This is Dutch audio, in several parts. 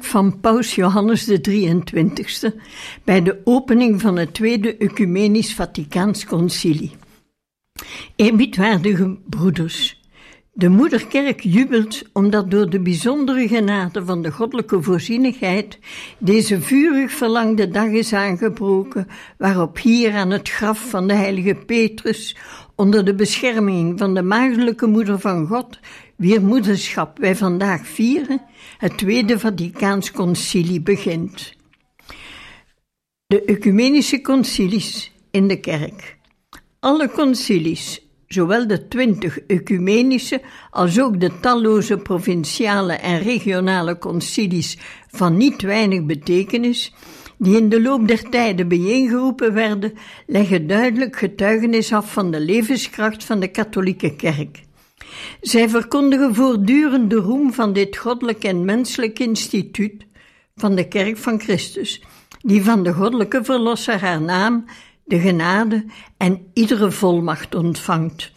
Van Paus Johannes de 23e bij de opening van het Tweede Ecumenisch Vaticaans Concilie. Eerbiedwaardige broeders, de Moederkerk jubelt omdat door de bijzondere genade van de goddelijke voorzienigheid deze vurig verlangde dag is aangebroken, waarop hier aan het graf van de heilige Petrus, onder de bescherming van de maagdelijke moeder van God, wier moederschap wij vandaag vieren, het Tweede Vaticaans Concilie begint. De ecumenische concilies in de kerk. Alle concilies, zowel de twintig ecumenische als ook de talloze provinciale en regionale concilies van niet weinig betekenis, die in de loop der tijden bijeengeroepen werden, leggen duidelijk getuigenis af van de levenskracht van de katholieke kerk. Zij verkondigen voortdurend de roem van dit goddelijk en menselijk instituut van de Kerk van Christus, die van de goddelijke Verlosser haar naam, de genade en iedere volmacht ontvangt.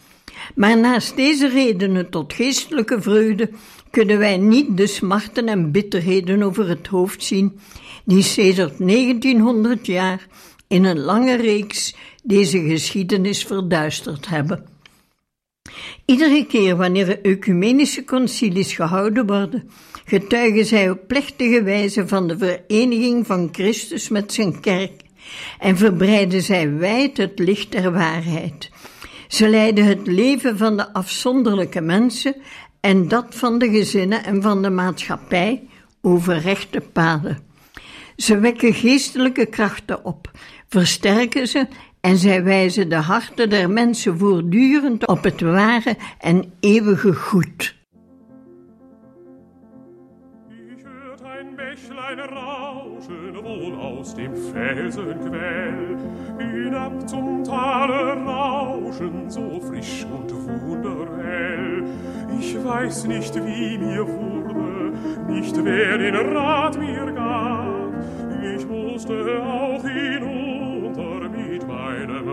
Maar naast deze redenen tot geestelijke vreugde kunnen wij niet de smarten en bitterheden over het hoofd zien, die sedert 1900 jaar in een lange reeks deze geschiedenis verduisterd hebben. Iedere keer wanneer er ecumenische concilies gehouden worden, getuigen zij op plechtige wijze van de vereniging van Christus met zijn kerk en verbreiden zij wijd het licht der waarheid. Ze leiden het leven van de afzonderlijke mensen en dat van de gezinnen en van de maatschappij over rechte paden. Ze wekken geestelijke krachten op, versterken ze en zij wijzen de harten der mensen voortdurend op het ware en eeuwige goed. Rauschen wohl aus dem Felsenquell, hinab zum Tale rauschen, so frisch und wunderhell. Ich weiß nicht, wie mir wurde, nicht wer den Rat mir gab, ich musste auch hinunter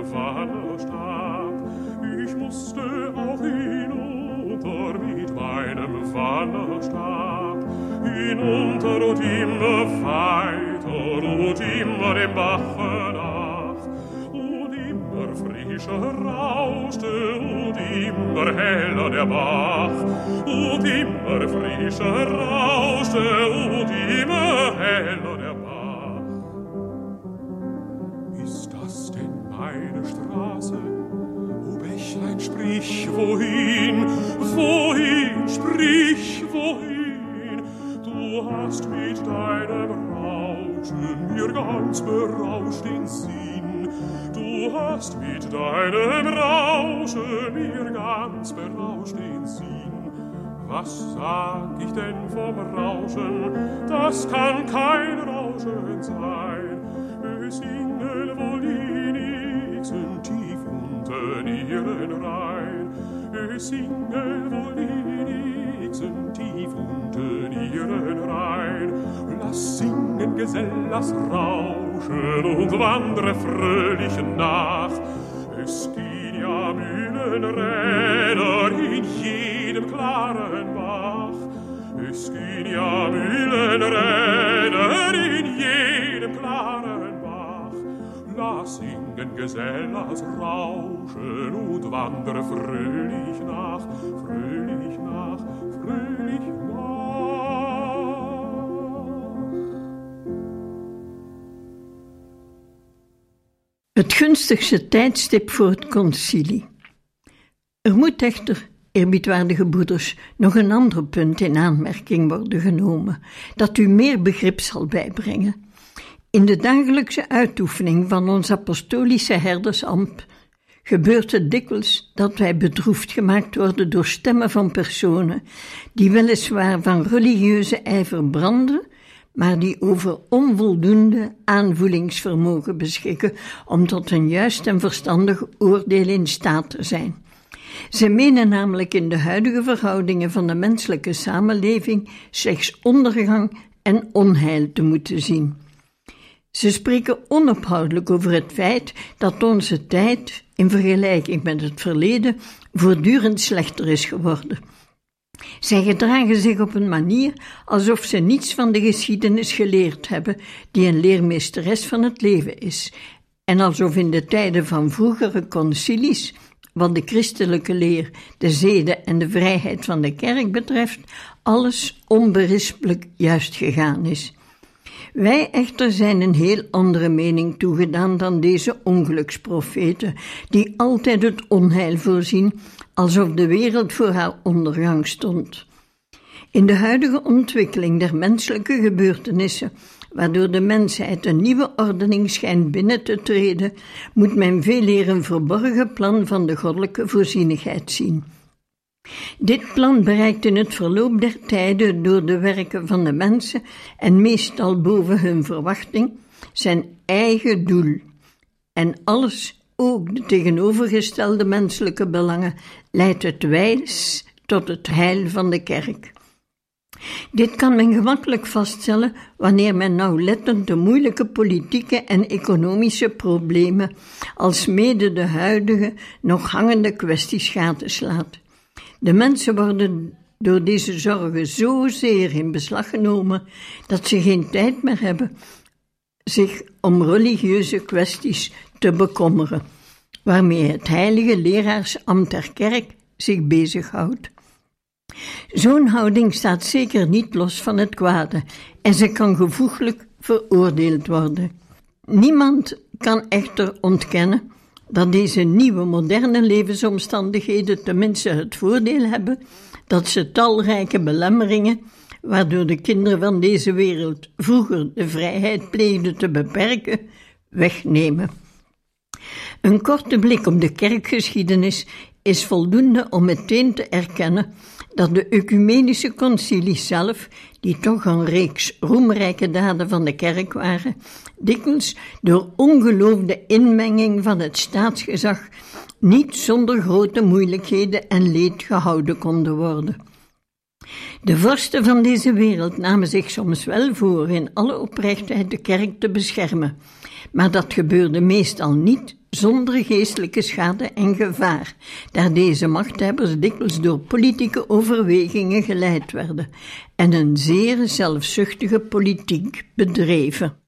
meinem Wanderstab. Ich musste auch hinunter mit meinem Wanderstab. Hinunter und immer weiter und immer dem Bache nach. Und immer frischer rauschte und immer heller der Bach. Und immer frischer rauschte und immer heller der meine Straße? O Bächlein, sprich, wohin? Wohin, sprich, wohin? Du hast mit deinem Rauschen mir ganz berauscht den Sinn. Du hast mit deinem Rauschen mir ganz berauscht den Sinn. Was sag ich denn vom Rauschen? Das kann kein Rauschen sein. Unten ihren Rhein. Es singen wohl die Nixen tief unten ihren Rhein. Lass singen, Gesell, lass rauschen und wandre fröhlich nach. Es gehen ja Mühlenräder in jedem klaren Bach. Es gehen ja Mühlenräder in Lass singen, Gesell, lass rauschen und wandere fröhlich nach, fröhlich nach, fröhlich nach. Het gunstigste tijdstip voor het concilie. Er moet echter, eerbiedwaardige broeders, nog een ander punt in aanmerking worden genomen, dat u meer begrip zal bijbrengen. In de dagelijkse uitoefening van ons apostolische herdersambt gebeurt het dikwijls dat wij bedroefd gemaakt worden door stemmen van personen die weliswaar van religieuze ijver branden, maar die over onvoldoende aanvoelingsvermogen beschikken om tot een juist en verstandig oordeel in staat te zijn. Ze menen namelijk in de huidige verhoudingen van de menselijke samenleving slechts ondergang en onheil te moeten zien. Ze spreken onophoudelijk over het feit dat onze tijd, in vergelijking met het verleden, voortdurend slechter is geworden. Zij gedragen zich op een manier alsof ze niets van de geschiedenis geleerd hebben, die een leermeesteres van het leven is, en alsof in de tijden van vroegere concilies, wat de christelijke leer, de zeden en de vrijheid van de kerk betreft, alles onberispelijk juist gegaan is. Wij echter zijn een heel andere mening toegedaan dan deze ongeluksprofeten, die altijd het onheil voorzien, alsof de wereld voor haar ondergang stond. In de huidige ontwikkeling der menselijke gebeurtenissen, waardoor de mensheid een nieuwe ordening schijnt binnen te treden, moet men veel eer een verborgen plan van de goddelijke voorzienigheid zien. Dit plan bereikt in het verloop der tijden door de werken van de mensen en meestal boven hun verwachting zijn eigen doel. En alles, ook de tegenovergestelde menselijke belangen, leidt het wijs tot het heil van de kerk. Dit kan men gemakkelijk vaststellen wanneer men nauwlettend de moeilijke politieke en economische problemen, als mede de huidige nog hangende kwesties gatenslaat. De mensen worden door deze zorgen zozeer in beslag genomen dat ze geen tijd meer hebben zich om religieuze kwesties te bekommeren, waarmee het heilige leraarsambt der kerk zich bezighoudt. Zo'n houding staat zeker niet los van het kwade en ze kan gevoeglijk veroordeeld worden. Niemand kan echter ontkennen dat deze nieuwe moderne levensomstandigheden tenminste het voordeel hebben dat ze talrijke belemmeringen, waardoor de kinderen van deze wereld vroeger de vrijheid pleegden te beperken, wegnemen. Een korte blik op de kerkgeschiedenis is voldoende om meteen te erkennen dat de ecumenische concilies zelf, die toch een reeks roemrijke daden van de kerk waren, dikwijls door ongeloofde inmenging van het staatsgezag niet zonder grote moeilijkheden en leed gehouden konden worden. De vorsten van deze wereld namen zich soms wel voor in alle oprechtheid de kerk te beschermen, maar dat gebeurde meestal niet zonder geestelijke schade en gevaar, daar deze machthebbers dikwijls door politieke overwegingen geleid werden en een zeer zelfzuchtige politiek bedreven.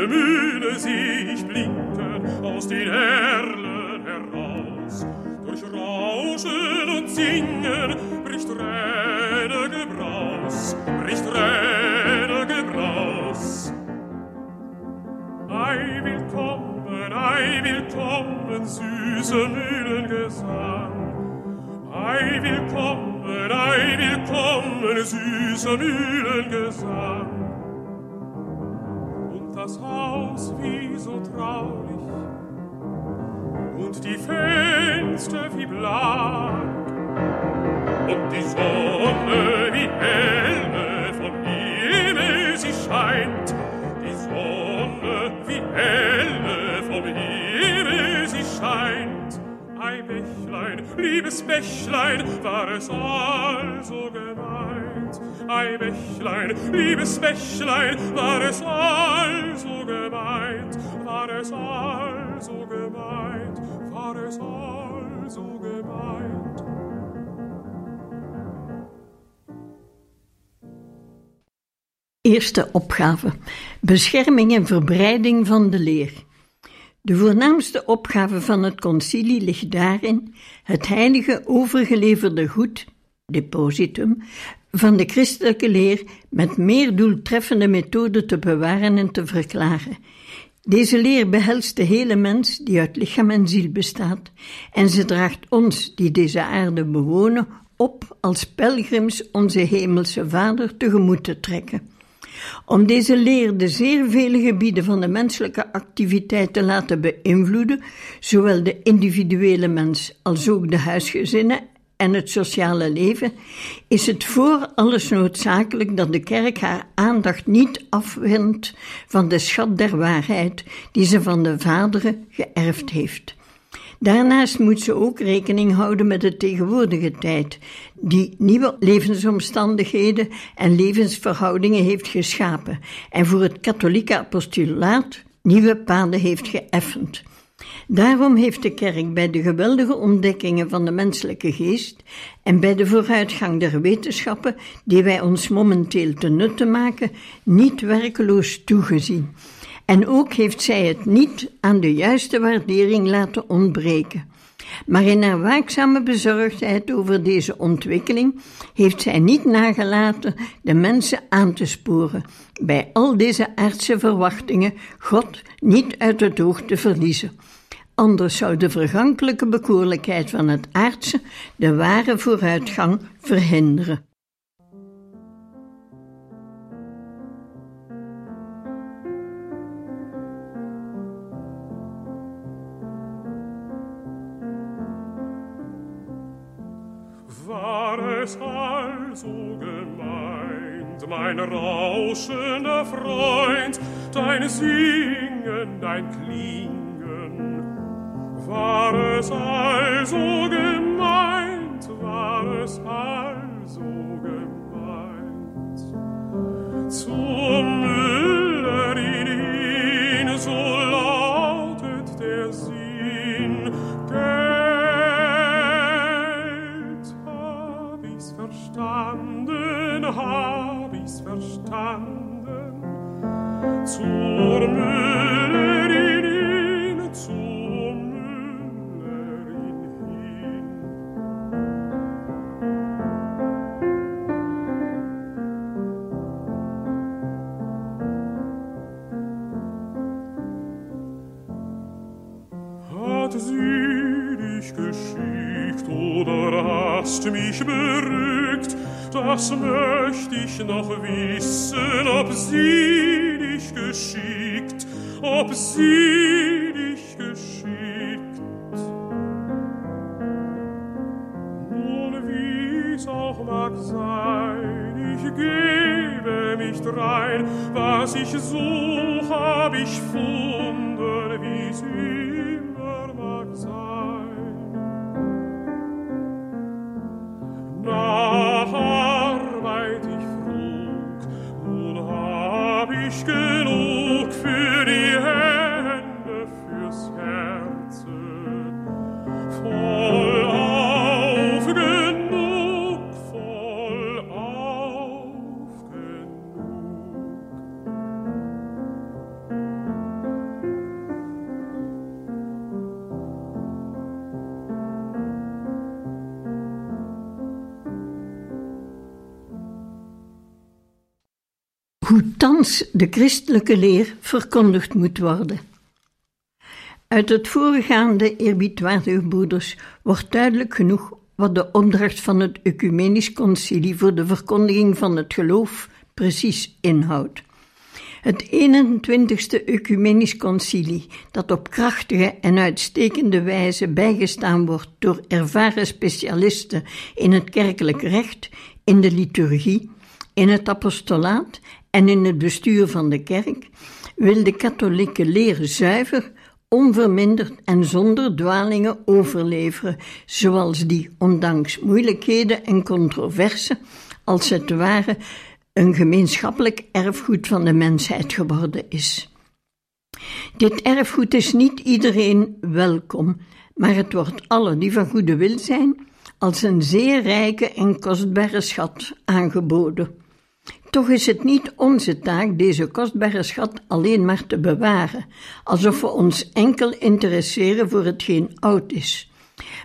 Eine Mühle sehe ich blinken aus den Erlen heraus. Durch Rauschen und Singen bricht Räder Gebraus, bricht Räder Gebraus. Ei, willkommen, ei, willkommen, süße Mühlengesang. Ei, willkommen, ei, willkommen, süße Mühlengesang das Haus wie so traurig. Und die Fenster wie blank. Und die Sonne wie helle vom Himmel sie scheint. Die Sonne wie helle vom Himmel sie scheint. Ei Bächlein, liebes Bächlein, war es also gemeint Ei Bächlein, liebes Bächlein, war es. Eerste opgave: Bescherming en verbreiding van de leer. De voornaamste opgave van het concilie ligt daarin het heilige overgeleverde goed, depositum, van de christelijke leer met meer doeltreffende methoden te bewaren en te verklaren. Deze leer behelst de hele mens die uit lichaam en ziel bestaat, en ze draagt ons, die deze aarde bewonen, op als pelgrims onze hemelse Vader tegemoet te trekken. Om deze leer de zeer vele gebieden van de menselijke activiteit te laten beïnvloeden, zowel de individuele mens als ook de huisgezinnen en het sociale leven, is het voor alles noodzakelijk dat de kerk haar aandacht niet afwendt van de schat der waarheid die ze van de vaderen geërfd heeft. Daarnaast moet ze ook rekening houden met de tegenwoordige tijd, die nieuwe levensomstandigheden en levensverhoudingen heeft geschapen en voor het katholieke apostolaat nieuwe paden heeft geëffend. Daarom heeft de kerk bij de geweldige ontdekkingen van de menselijke geest en bij de vooruitgang der wetenschappen die wij ons momenteel te nutten maken, niet werkeloos toegezien. En ook heeft zij het niet aan de juiste waardering laten ontbreken. Maar in haar waakzame bezorgdheid over deze ontwikkeling heeft zij niet nagelaten de mensen aan te sporen, bij al deze aardse verwachtingen God niet uit het oog te verliezen. Anders zou de vergankelijke bekoorlijkheid van het aardse de ware vooruitgang verhinderen. War es also gemeint, mein rauschender Freund, dein Singen, dein Klingen, war es also gemeint, war es also gemeint. Zur Müllerin, so lautet der Sinn, hab ich's verstanden, hab ich's verstanden, zur Müllerin, Das möcht ich noch wissen, ob sie dich geschickt, ob sie de christelijke leer verkondigd moet worden. Uit het voorgaande, eerbiedwaardige broeders, wordt duidelijk genoeg wat de opdracht van het Ecumenisch Concilie voor de verkondiging van het geloof precies inhoudt. Het 21ste Ecumenisch Concilie, dat op krachtige en uitstekende wijze bijgestaan wordt door ervaren specialisten in het kerkelijk recht, in de liturgie, in het apostolaat en in het bestuur van de kerk, wil de katholieke leer zuiver, onverminderd en zonder dwalingen overleveren, zoals die, ondanks moeilijkheden en controverse, als het ware een gemeenschappelijk erfgoed van de mensheid geworden is. Dit erfgoed is niet iedereen welkom, maar het wordt allen die van goede wil zijn als een zeer rijke en kostbare schat aangeboden. Toch is het niet onze taak deze kostbare schat alleen maar te bewaren, alsof we ons enkel interesseren voor hetgeen oud is.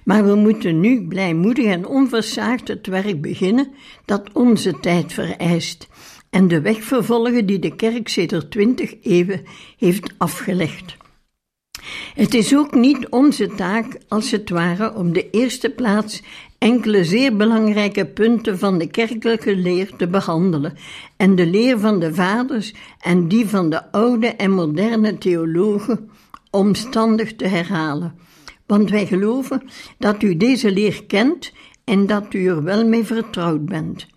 Maar we moeten nu blijmoedig en onversaagd het werk beginnen dat onze tijd vereist, en de weg vervolgen die de kerk sedert twintig eeuwen heeft afgelegd. Het is ook niet onze taak, als het ware, op de eerste plaats enkele zeer belangrijke punten van de kerkelijke leer te behandelen en de leer van de vaders en die van de oude en moderne theologen omstandig te herhalen. Want wij geloven dat u deze leer kent en dat u er wel mee vertrouwd bent.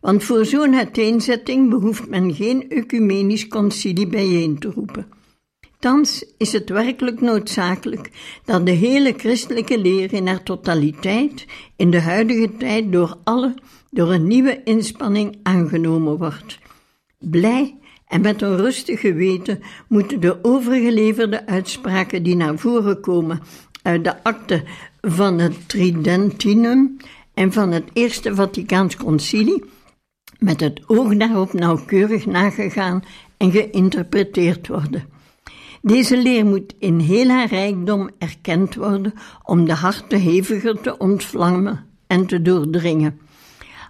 Want voor zo'n uiteenzetting behoeft men geen ecumenisch concilie bijeen te roepen. Thans is het werkelijk noodzakelijk dat de hele christelijke leer in haar totaliteit in de huidige tijd door alle door een nieuwe inspanning aangenomen wordt. Blij en met een rustig geweten moeten de overgeleverde uitspraken die naar voren komen uit de akte van het Tridentinum en van het Eerste Vaticaans Concilie, met het oog daarop nauwkeurig nagegaan en geïnterpreteerd worden. Deze leer moet in heel haar rijkdom erkend worden om de harten heviger te ontvlammen en te doordringen.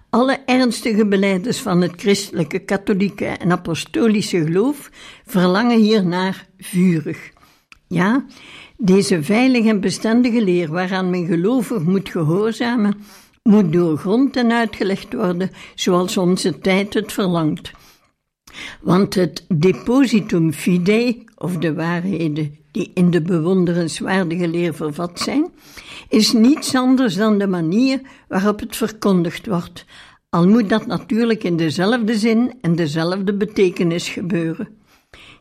Alle ernstige beleiders van het christelijke, katholieke en apostolische geloof verlangen hiernaar vurig. Ja, deze veilige en bestendige leer waaraan men gelovig moet gehoorzamen, moet doorgrond en uitgelegd worden zoals onze tijd het verlangt. Want het depositum fidei, of de waarheden die in de bewonderenswaardige leer vervat zijn, is niets anders dan de manier waarop het verkondigd wordt, al moet dat natuurlijk in dezelfde zin en dezelfde betekenis gebeuren.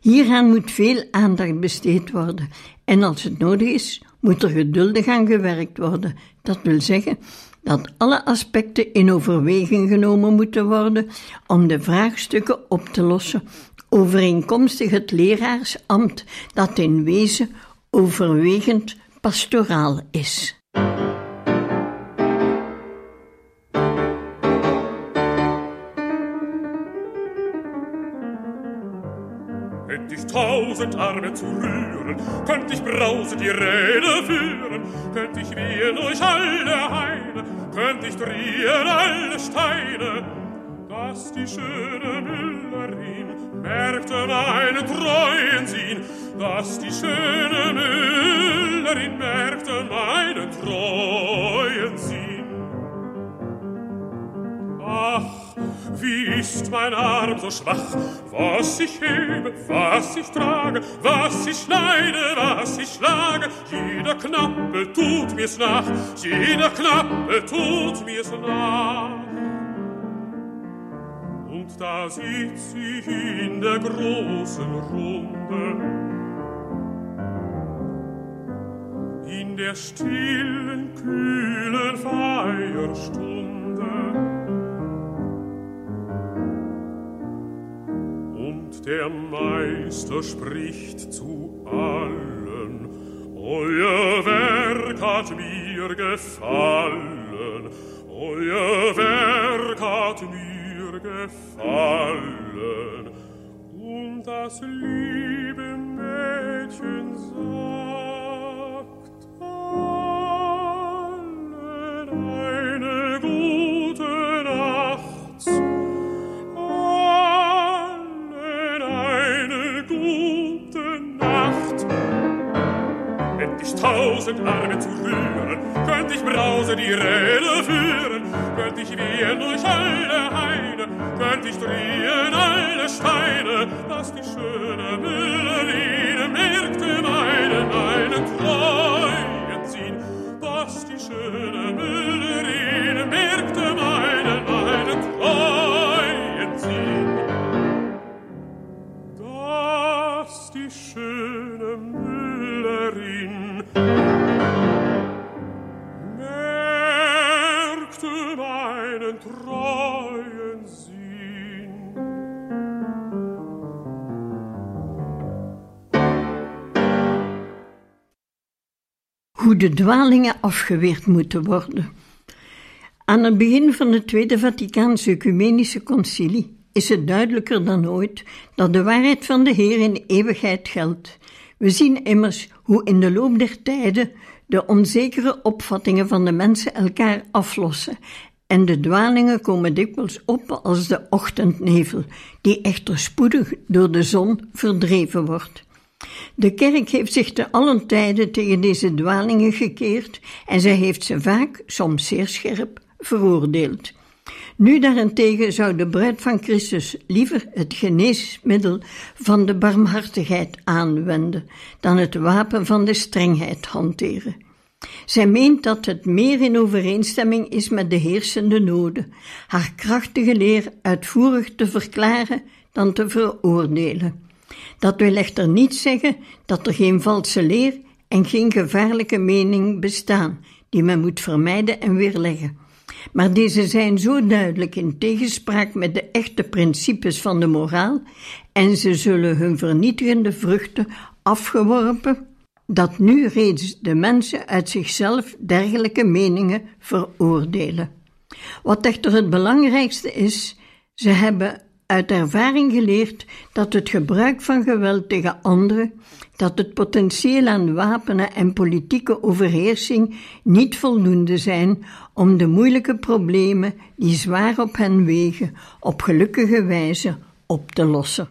Hieraan moet veel aandacht besteed worden en als het nodig is, moet er geduldig aan gewerkt worden. Dat wil zeggen dat alle aspecten in overweging genomen moeten worden om de vraagstukken op te lossen, overeenkomstig het leraarsambt dat in wezen overwegend pastoraal is. tausend Arme zu rühren, könnt ich brause die Rede führen, könnt ich wehen durch alle Heide, könnt ich drehen alle Steine, dass die schöne Müllerin merkte meinen treuen Sinn, dass die schöne Müllerin merkte meinen treuen Sinn. Ach, Wie ist mein Arm so schwach? Was ich hebe, was ich trage, was ich schneide, was ich schlage, jeder Knappe tut mir's nach, jeder Knappe tut mir's nach. Und da sitz ich in der großen Runde, in der stillen, kühlen Feierstunde, der Meister spricht zu allen, Euer Werk hat mir gefallen, Euer Werk hat mir gefallen, und das liebe Mädchen sagt tausend Arme zu rühren, könnt ich brause die Rede führen, könnt ich wehen durch alle Heide, könnt ich drehen alle Steine, dass die schöne Müllerine merkte meinen, meinen treuen Sinn, dass die schöne Müllerine meinen treuen Sinn. Hoe de dwalingen afgeweerd moeten worden. Aan het begin van het Tweede Vaticaanse Ecumenische Concilie is het duidelijker dan ooit dat de waarheid van de Heer in eeuwigheid geldt we zien immers hoe in de loop der tijden de onzekere opvattingen van de mensen elkaar aflossen en de dwalingen komen dikwijls op als de ochtendnevel, die echter spoedig door de zon verdreven wordt. De kerk heeft zich te allen tijden tegen deze dwalingen gekeerd en zij heeft ze vaak, soms zeer scherp, veroordeeld. Nu daarentegen zou de bruid van Christus liever het geneesmiddel van de barmhartigheid aanwenden dan het wapen van de strengheid hanteren. Zij meent dat het meer in overeenstemming is met de heersende noden, haar krachtige leer uitvoerig te verklaren dan te veroordelen. Dat wil echter niet zeggen dat er geen valse leer en geen gevaarlijke mening bestaan, die men moet vermijden en weerleggen. Maar deze zijn zo duidelijk in tegenspraak met de echte principes van de moraal en ze zullen hun vernietigende vruchten afgeworpen, dat nu reeds de mensen uit zichzelf dergelijke meningen veroordelen. Wat echter het belangrijkste is, ze hebben uit ervaring geleerd dat het gebruik van geweld tegen anderen, dat het potentieel aan wapenen en politieke overheersing niet voldoende zijn om de moeilijke problemen die zwaar op hen wegen op gelukkige wijze op te lossen.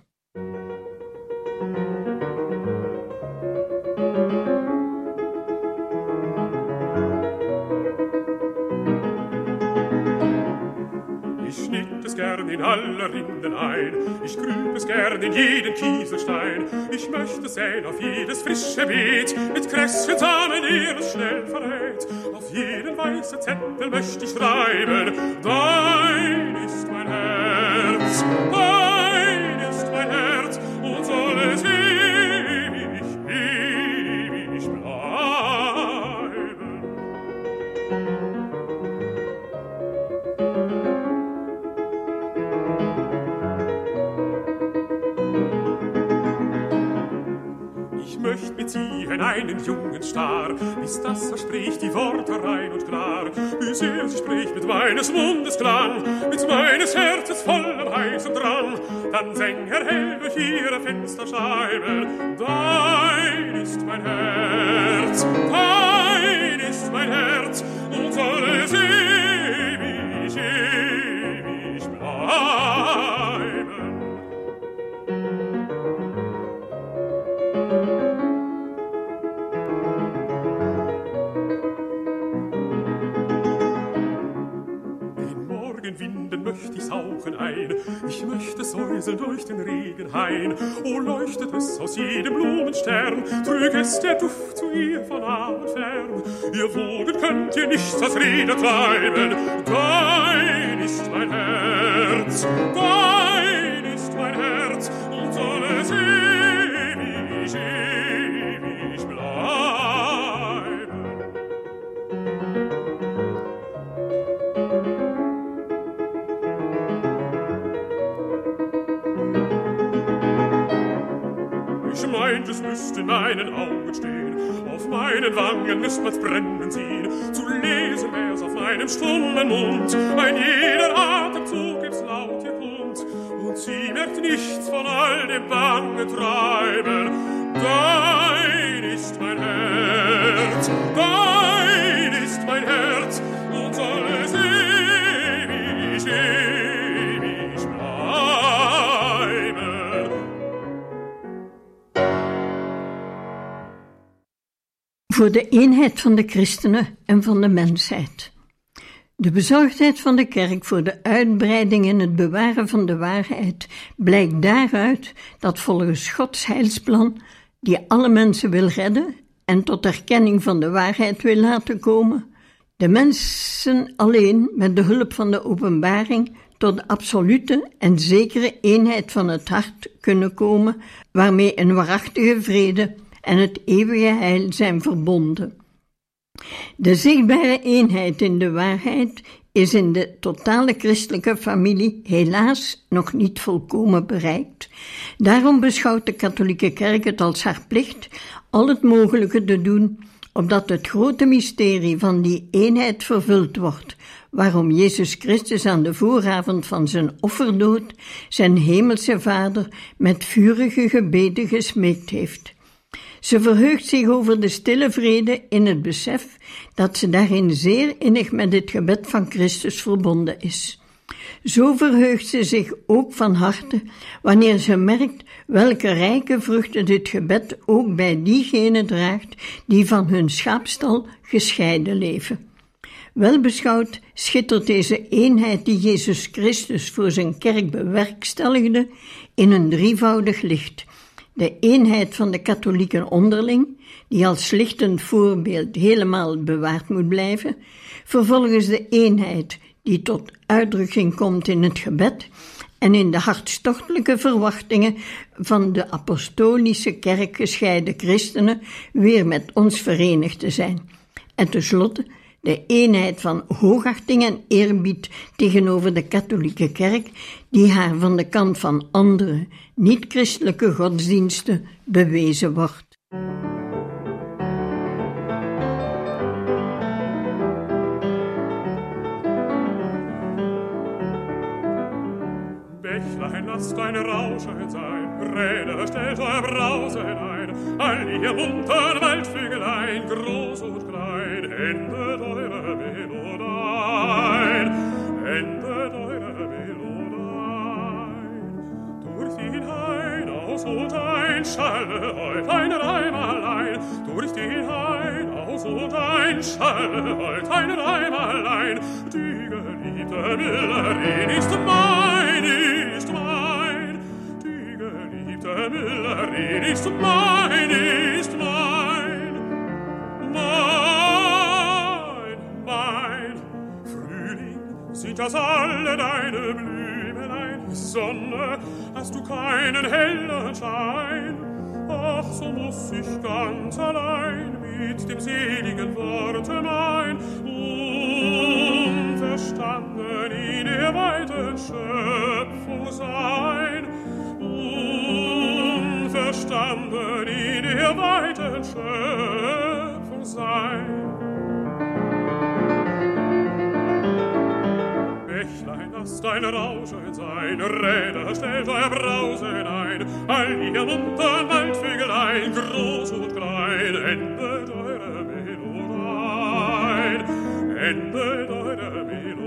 Aller Rinden ein. Ich grüb es gern in jeden Kieselstein. Ich möchte säen auf jedes frische Beet, mit Kresse Samen ihres schnell verrät. Auf jeden weißen Zettel möchte ich schreiben, dein ist mein Herz, dein ist mein Herz, und soll es einen jungen Star, bis das er spricht die Worte rein und klar, bis er sie spricht mit meines Mundes Klang, mit meines Herzens vollem heißen Drang, dann säng er hell durch ihre Fensterscheiben, dein ist mein Herz, dein ist mein Herz, und soll es sauchen ein. Ich möchte säuseln durch den Regenhain. O leuchtet es aus jedem Blumenstern, trüg es der Duft zu ihr von nah und fern. Ihr Wogen könnt ihr nicht das Räder treiben. Dein ist mein Herz, dein ist mein Herz, müsste in meinen Augen stehen. Auf meinen Wangen man's brennen sehen. Zu lesen wär's auf meinem stummen Mund. Ein jeder Atemzug gibt's laut ihr Kund. Und sie merkt nichts von all dem Bange treiben. De eenheid van de christenen en van de mensheid. De bezorgdheid van de kerk voor de uitbreiding en het bewaren van de waarheid blijkt daaruit dat volgens Gods heilsplan, die alle mensen wil redden en tot erkenning van de waarheid wil laten komen, de mensen alleen met de hulp van de openbaring tot de absolute en zekere eenheid van het hart kunnen komen, waarmee een waarachtige vrede en het eeuwige heil zijn verbonden. De zichtbare eenheid in de waarheid is in de totale christelijke familie helaas nog niet volkomen bereikt. Daarom beschouwt de katholieke kerk het als haar plicht al het mogelijke te doen, opdat het grote mysterie van die eenheid vervuld wordt, waarom Jezus Christus aan de vooravond van zijn offerdood zijn hemelse Vader met vurige gebeden gesmeekt heeft. Ze verheugt zich over de stille vrede in het besef dat ze daarin zeer innig met het gebed van Christus verbonden is. Zo verheugt ze zich ook van harte wanneer ze merkt welke rijke vruchten dit gebed ook bij diegenen draagt die van hun schaapstal gescheiden leven. Wel beschouwd schittert deze eenheid die Jezus Christus voor zijn kerk bewerkstelligde in een drievoudig licht. De eenheid van de katholieken onderling, die als lichtend voorbeeld helemaal bewaard moet blijven, vervolgens de eenheid die tot uitdrukking komt in het gebed en in de hartstochtelijke verwachtingen van de apostolische kerk gescheiden christenen weer met ons verenigd te zijn. En tenslotte de eenheid van hoogachting en eerbied tegenover de katholieke kerk, die haar van de kant van andere niet-christelijke godsdiensten bewezen wordt. Bächlein, lasst dein Rauschen sein, Räder, stellt euer Brause hinein, all ihr bunten Waldvögelein, groß und klein, endet eure Melodein, endet eure Melodein. Durch den Hain aus und ein, schalle heut ein Reim allein, durch den Hain aus und ein, schalle heut ein Reim allein, die geliebte Millerin ist mein, ist mein, Millerin ist mein, ist mein, mein, mein. Frühling sind das alle deine Blümelein, Sonne, hast du keinen hellen Schein. Ach, so muss ich ganz allein mit dem seligen Worte mein, unverstanden in der weiten Schöpfung sein, unverstanden in der weiten Schöpfung sein. Bächlein, lasst dein Rauschen sein, Räder, stellt euer Brause hinein, all ihr muntern Waldvögelein, groß und klein, endet eure Melodein, endet eure Melodein.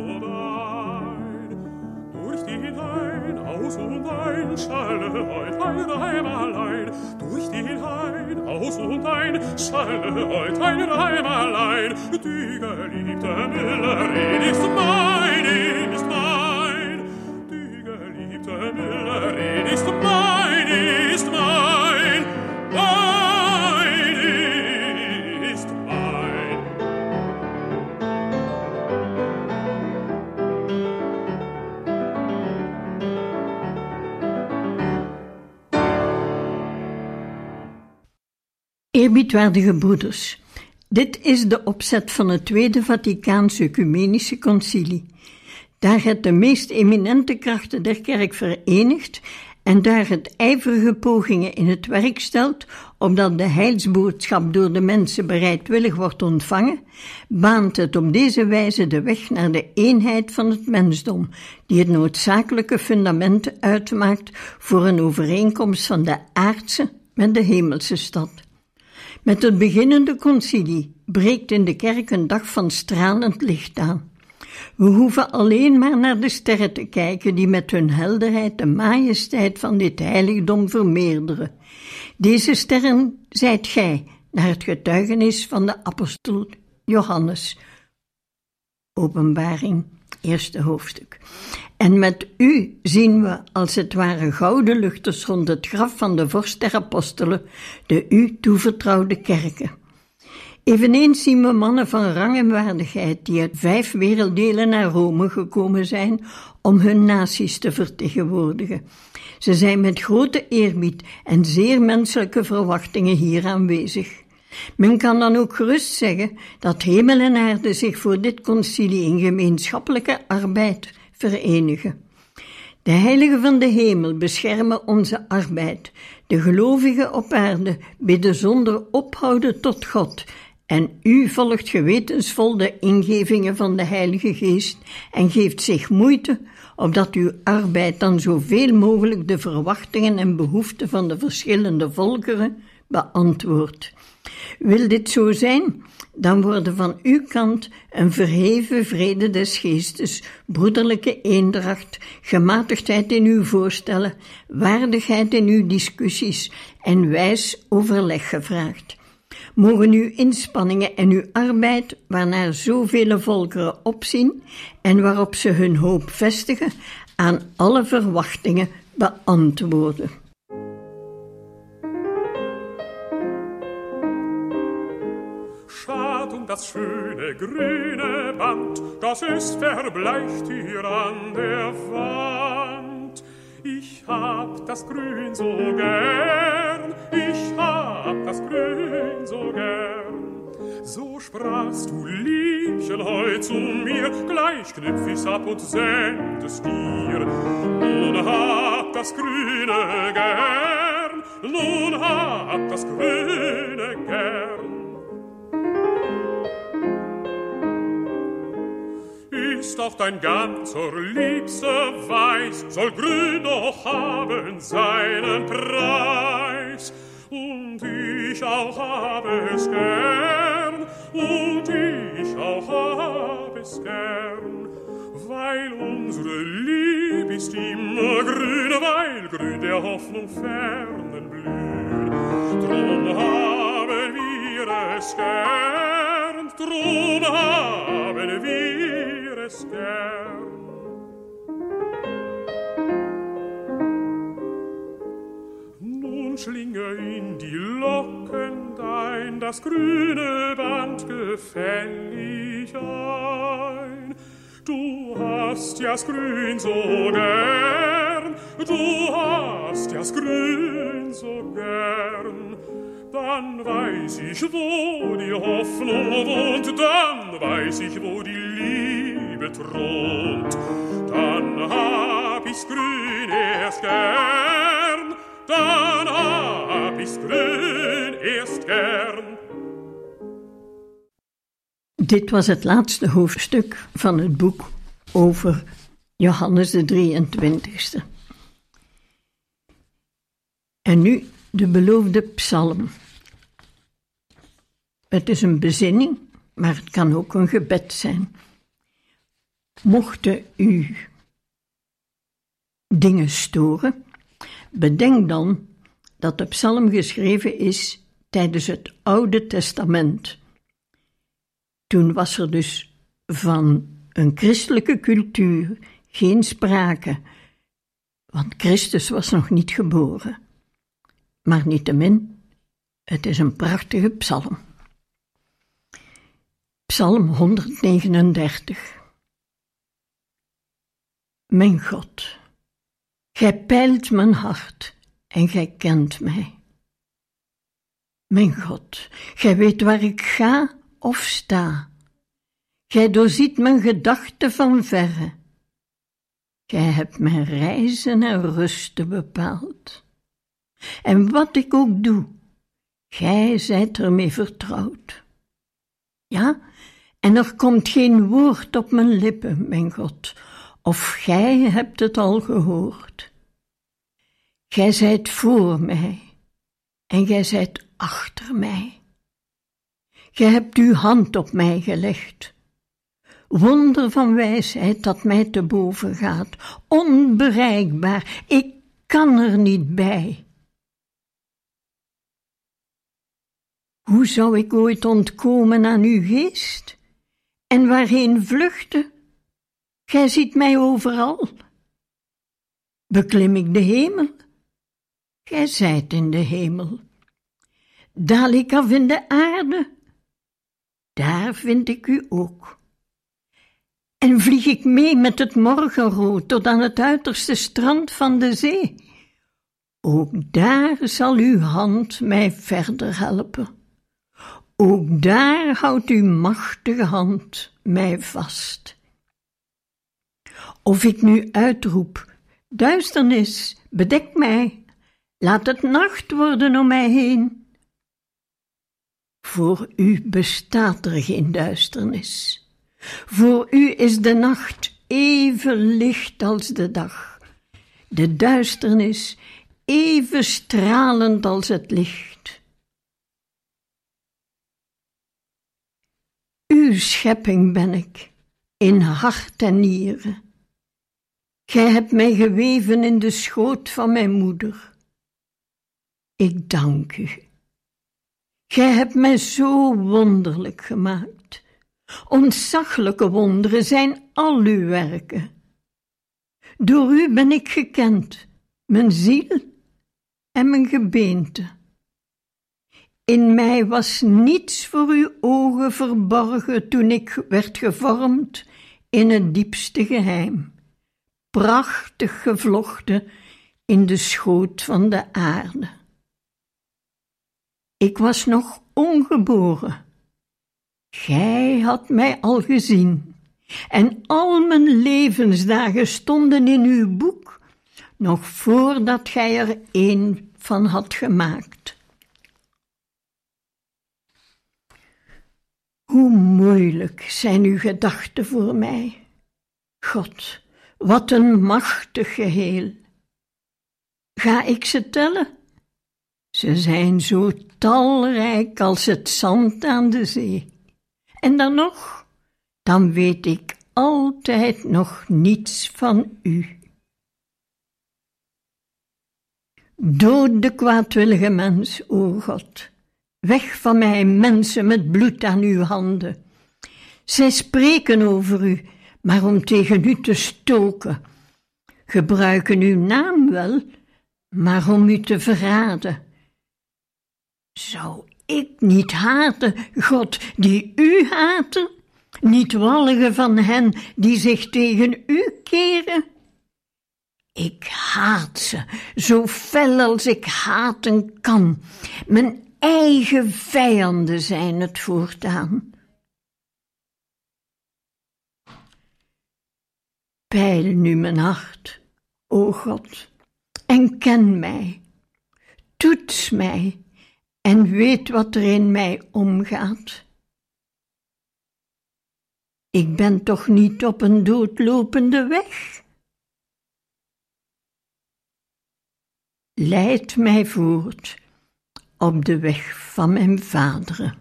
Hain, aus und ein, schalle heut ein Reim allein, durch den Hain, aus und ein, schalle heut ein Reim allein, die geliebte Millerin ist mein, ist mein, Eerbiedwaardige broeders, dit is de opzet van het Tweede Vaticaanse Ecumenische Concilie. Daar het de meest eminente krachten der kerk verenigt en daar het ijverige pogingen in het werk stelt, opdat de heilsboodschap door de mensen bereidwillig wordt ontvangen, baant het op deze wijze de weg naar de eenheid van het mensdom, die het noodzakelijke fundament uitmaakt voor een overeenkomst van de aardse met de hemelse stad. Met het beginnende concilie breekt in de kerk een dag van stralend licht aan. We hoeven alleen maar naar de sterren te kijken die met hun helderheid de majesteit van dit heiligdom vermeerderen. Deze sterren zijt gij, naar het getuigenis van de apostel Johannes. Openbaring, eerste hoofdstuk. En met u zien we als het ware gouden luchters rond het graf van de vorst der apostelen, de u toevertrouwde kerken. Eveneens zien we mannen van rang en waardigheid die uit vijf werelddelen naar Rome gekomen zijn om hun naties te vertegenwoordigen. Ze zijn met grote eerbied en zeer menselijke verwachtingen hier aanwezig. Men kan dan ook gerust zeggen dat hemel en aarde zich voor dit concilie in gemeenschappelijke arbeid verenigen. De heiligen van de hemel beschermen onze arbeid. De gelovigen op aarde bidden zonder ophouden tot God. En u volgt gewetensvol de ingevingen van de Heilige Geest en geeft zich moeite, opdat uw arbeid dan zoveel mogelijk de verwachtingen en behoeften van de verschillende volkeren beantwoord. Wil dit zo zijn, dan worden van uw kant een verheven vrede des geestes, broederlijke eendracht, gematigdheid in uw voorstellen, waardigheid in uw discussies en wijs overleg gevraagd. Mogen uw inspanningen en uw arbeid, waarnaar zoveel volkeren opzien en waarop ze hun hoop vestigen, aan alle verwachtingen beantwoorden. Schad um das schöne grüne Band, das ist verbleicht hier an der Wand. Ich hab das Grün so gern, ich hab das Grün so gern. So sprachst du, Liebchen, heut zu mir, gleich knüpf ich's ab und send es dir. Nun hab das Grüne gern, nun hab das Grüne gern. Ist auch dein ganzer Liebste weiß, soll grün doch haben seinen Preis. Und ich auch habe es gern, und ich auch habe es gern, weil unsere Lieb ist immer grün, weil grün der Hoffnung fernen blüht. Drum haben wir es gern, drum haben wir gern. Nun schlinge in die Locken dein das grüne Band gefällig ein. Du hast ja's Grün so gern, du hast ja's Grün so gern. Dann weiß ich, wo die Hoffnung wohnt, dann weiß ich, wo die Liebe thront. Dann hab ich's Grün erst gern, dann hab ich's Grün erst gern. Dit was het laatste hoofdstuk van het boek over Johannes de 23ste. En nu de beloofde psalm. Het is een bezinning, maar het kan ook een gebed zijn. Mochten u dingen storen, bedenk dan dat de psalm geschreven is tijdens het Oude Testament. Toen was er dus van een christelijke cultuur geen sprake, want Christus was nog niet geboren. Maar niettemin, het is een prachtige psalm. Psalm 139 Mijn God, Gij peilt mijn hart en Gij kent mij. Mijn God, Gij weet waar ik ga of sta. Gij doorziet mijn gedachten van verre. Gij hebt mijn reizen en rusten bepaald. En wat ik ook doe, gij zijt ermee vertrouwd. Ja, en er komt geen woord op mijn lippen, mijn God, of gij hebt het al gehoord. Gij zijt voor mij, en gij zijt achter mij. Gij hebt uw hand op mij gelegd. Wonder van wijsheid dat mij te boven gaat, onbereikbaar, ik kan er niet bij. Hoe zou ik ooit ontkomen aan uw geest? En waarheen vluchten? Gij ziet mij overal. Beklim ik de hemel? Gij zijt in de hemel. Daal ik af in de aarde? Daar vind ik u ook. En vlieg ik mee met het morgenrood tot aan het uiterste strand van de zee? Ook daar zal uw hand mij verder helpen. Ook daar houdt uw machtige hand mij vast. Of ik nu uitroep: Duisternis, bedek mij, laat het nacht worden om mij heen. Voor u bestaat er geen duisternis. Voor u is de nacht even licht als de dag, de duisternis even stralend als het licht. Uw schepping ben ik, in hart en nieren. Gij hebt mij geweven in de schoot van mijn moeder. Ik dank u. Gij hebt mij zo wonderlijk gemaakt. Ontzaglijke wonderen zijn al uw werken. Door u ben ik gekend, mijn ziel en mijn gebeente. In mij was niets voor uw ogen verborgen toen ik werd gevormd in het diepste geheim, prachtig gevlochten in de schoot van de aarde. Ik was nog ongeboren. Gij had mij al gezien, en al mijn levensdagen stonden in uw boek, nog voordat gij er een van had gemaakt. Hoe moeilijk zijn uw gedachten voor mij. God, wat een machtig geheel. Ga ik ze tellen? Ze zijn zo talrijk als het zand aan de zee. En dan nog, dan weet ik altijd nog niets van u. Dood de kwaadwillige mens, o God. Weg van mij, mensen met bloed aan uw handen. Zij spreken over u, maar om tegen u te stoken. Gebruiken uw naam wel, maar om u te verraden. Zou ik niet haten, God, die u haten? Niet walgen van hen die zich tegen u keren? Ik haat ze, zo fel als ik haten kan. Mijn eigen vijanden zijn het voortaan. Peil nu mijn hart, o God, en ken mij. Toets mij en weet wat er in mij omgaat. Ik ben toch niet op een doodlopende weg? Leid mij voort op de weg van mijn vaderen.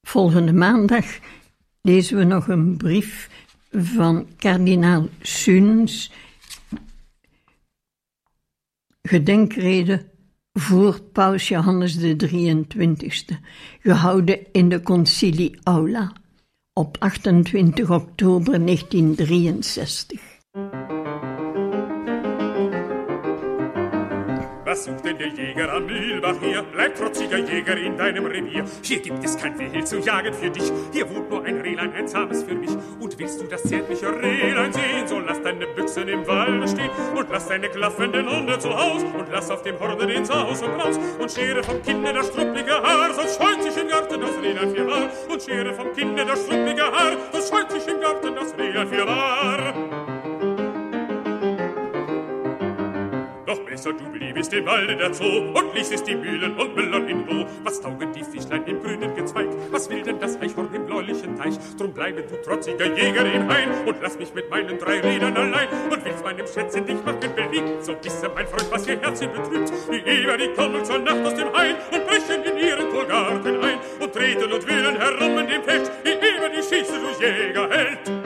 Volgende maandag lezen we nog een brief van kardinaal Suns, gedenkrede voor paus Johannes de 23e, gehouden in de concilie Aula op 28 oktober 1963. Was sucht denn der Jäger am Mühlbach hier? Bleib trotziger Jäger in deinem Revier. Hier gibt es kein Wild zu jagen für dich. Hier wohnt nur ein Rehlein, ein zahmes für mich. Und willst du das zärtliche Rehlein sehen, so lass deine Büchsen im Walde stehen und lass deine klaffenden Hunde zu Haus und lass auf dem Horde den Saus und Raus und schere vom Kinde das struppelige Haar, sonst scheut sich im Garten das Rehlein für wahr. Und schere vom Kinde das struppelige Haar, sonst scheut sich im Garten das Rehlein für wahr. heißer Jubel, bist im Walde der Zoo und ließest die Mühlen und Müller in Ruhe. Was taugen die Fischlein im grünen Gezweig? Was will denn das Eichhorn im bläulichen Teich? Drum bleibe du trotziger Jäger im Hain und lass mich mit meinen drei Rädern allein und willst meinem Schätze dich machen beliebt. So wisse, mein Freund, was ihr Herz betrübt. Die Eber, die kommen zur Nacht aus dem Hain und brechen in ihren Torgarten ein und treten und wühlen herum in dem Feld. Die Eber, die schießen, du Jägerheld.